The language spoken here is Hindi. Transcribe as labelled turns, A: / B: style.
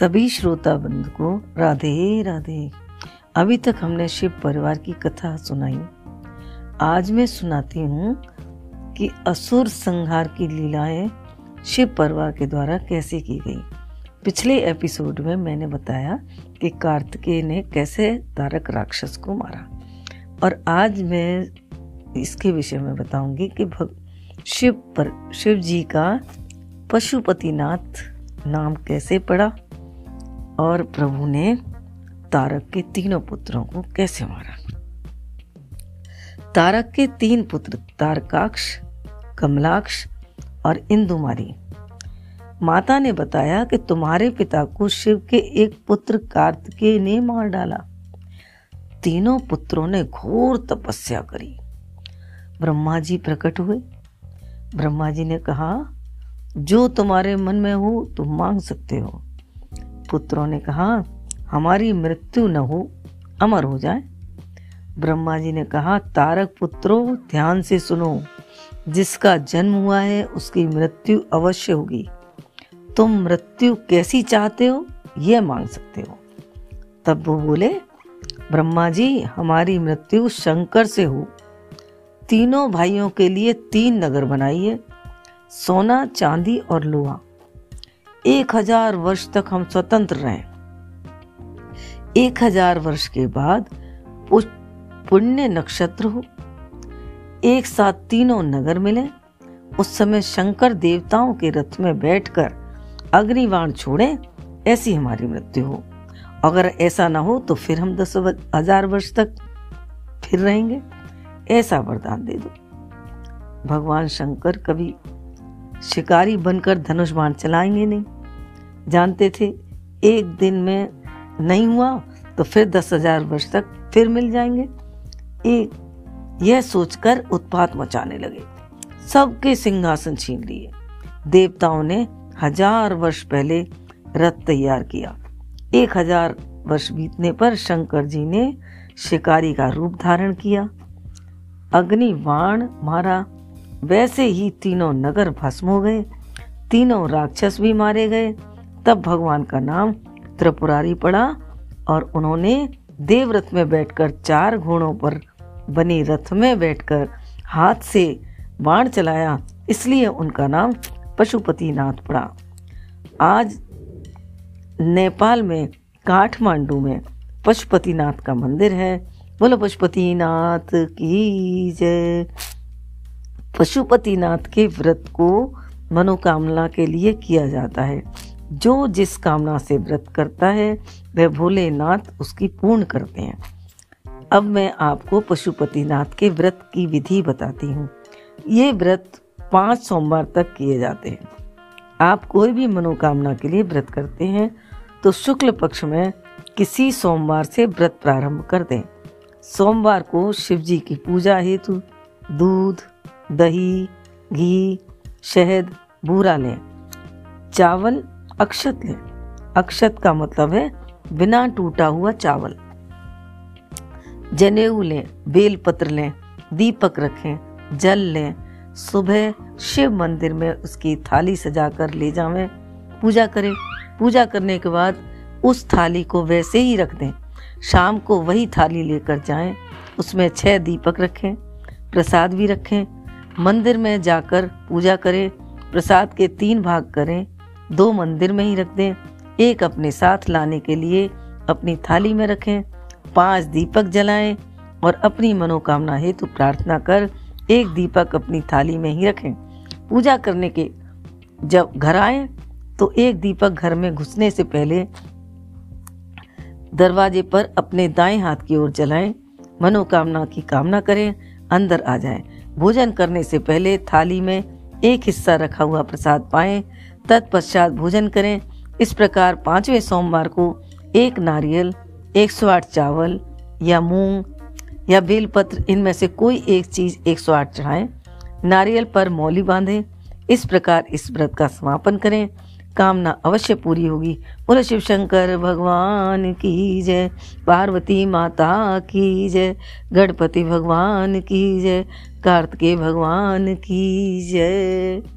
A: सभी श्रोता बंधु को राधे राधे। अभी तक हमने शिव परिवार की कथा सुनाई। आज मैं सुनाती हूँ कि असुर संहार की लीलाएँ शिव परिवार के द्वारा कैसे की गई। पिछले एपिसोड में मैंने बताया कि कार्तिकेय ने कैसे तारक राक्षस को मारा। और आज मैं इसके विषय में बताऊँगी कि शिव पर, शिव जी का पशुपतिनाथ नाम कैसे पड़ा। और प्रभु ने तारक के तीनों पुत्रों को कैसे मारा? तारक के तीन पुत्र, तारकाक्ष, कमलाक्ष और इंदुमारी। माता ने बताया कि तुम्हारे पिता को शिव के एक पुत्र कार्तिकेय ने मार डाला। तीनों पुत्रों ने घोर तपस्या करी। ब्रह्मा जी प्रकट हुए। ब्रह्मा जी ने कहा, जो तुम्हारे मन में हो, तुम मांग सकते हो। पुत्रों ने कहा, हमारी मृत्यु न हो, अमर हो जाए। ब्रह्मा जी ने कहा, तारक पुत्रों, ध्यान से सुनो, जिसका जन्म हुआ है, उसकी मृत्यु अवश्य होगी। तुम मृत्यु कैसी चाहते हो, यह मांग सकते हो। तब वो बोले ब्रह्मा जी हमारी मृत्यु शंकर से हो। तीनों भाइयों के लिए तीन नगर बनाइए, सोना, चांदी और लोहा। एक हज़ार वर्ष तक हम स्वतंत्र रहे। एक हज़ार वर्ष के बाद पुण्य नक्षत्र हो। एक साथ तीनों नगर मिले। उस समय शंकर देवताओं के रथ में बैठकर अग्निवाण छोड़े, ऐसी हमारी मृत्यु हो। अगर ऐसा ना हो तो फिर हम दस हज़ार वर्ष तक फिर रहेंगे। ऐसा वरदान दे दो। भगवान शंकर कभी शिकारी बनकर धनुष बाण चलाएँगे नहीं। जानते थे, एक दिन में नहीं हुआ तो फिर दस हज़ार वर्ष तक फिर मिल जाएँगे। एक, यह सोचकर उत्पात मचाने लगे। सबके सिंहासन छीन लिए। देवताओं ने हज़ार वर्ष पहले रथ तैयार किया। एक हज़ार वर्ष बीतने पर शंकर जी ने शिकारी का रूप धारण किया। अग्नि बाण मारा। वैसे ही तीनों नगर भस्म हो गए। तीनों राक्षस भी मारे गए। तब भगवान का नाम त्रिपुरारी पड़ा और उन्होंने देवरथ में बैठकर चार घोड़ों पर बनी रथ में बैठकर हाथ से बाण चलाया, इसलिए उनका नाम पशुपतिनाथ पड़ा। आज नेपाल में, काठमांडू में पशुपतिनाथ का मंदिर है। बोलो, पशुपतिनाथ की जय। पशुपतिनाथ के व्रत को मनोकामना के लिए किया जाता है। जो जिस कामना से व्रत करता है, वह भोलेनाथ उसकी पूर्ण करते हैं। अब मैं आपको पशुपतिनाथ के व्रत की विधि बताती हूँ। ये व्रत पाँच सोमवार तक किए जाते हैं। आप कोई भी मनोकामना के लिए व्रत करते हैं तो शुक्ल पक्ष में किसी सोमवार से व्रत प्रारंभ कर दें। सोमवार को शिव जी की पूजा हेतु दूध, दही, घी, शहद, बूरा लें। चावल अक्षत लें। अक्षत का मतलब है बिना टूटा हुआ चावल। जनेऊ लें बेल पत्र लें, दीपक रखें, जल लें, सुबह शिव मंदिर में उसकी थाली सजाकर ले जावें, पूजा करें। पूजा करने के बाद उस थाली को वैसे ही रख दें। शाम को वही थाली लेकर जाएँ, उसमें छह दीपक रखें, प्रसाद भी रखें। मंदिर में जाकर पूजा करें, प्रसाद के तीन भाग करें दो मंदिर में ही रख दें एक अपने साथ लाने के लिए अपनी थाली में रखें, पाँच दीपक जलाएँ और अपनी मनोकामना हेतु प्रार्थना कर एक दीपक अपनी थाली में ही रखें। पूजा करने के जब घर आए तो एक दीपक घर में घुसने से पहले दरवाजे पर अपने दाएँ हाथ की ओर जलाएँ, मनोकामना की कामना करें, अंदर आ जाएँ। भोजन करने से पहले थाली में एक हिस्सा रखा हुआ प्रसाद पाएँ तत्पश्चात भोजन करें। इस प्रकार पाँचवें सोमवार को एक नारियल, एक सौ आठ चावल या मूंग या बेलपत्र, इनमें से कोई एक चीज़ एक सौ आठ चढ़ाएँ। नारियल पर मौली बांधें। इस प्रकार इस व्रत का समापन करें। कामना अवश्य पूरी होगी। बोले, शिव शंकर, भगवान की जय। पार्वती माता की जय। गणपति भगवान की जय। कार्तिकेय भगवान की जय।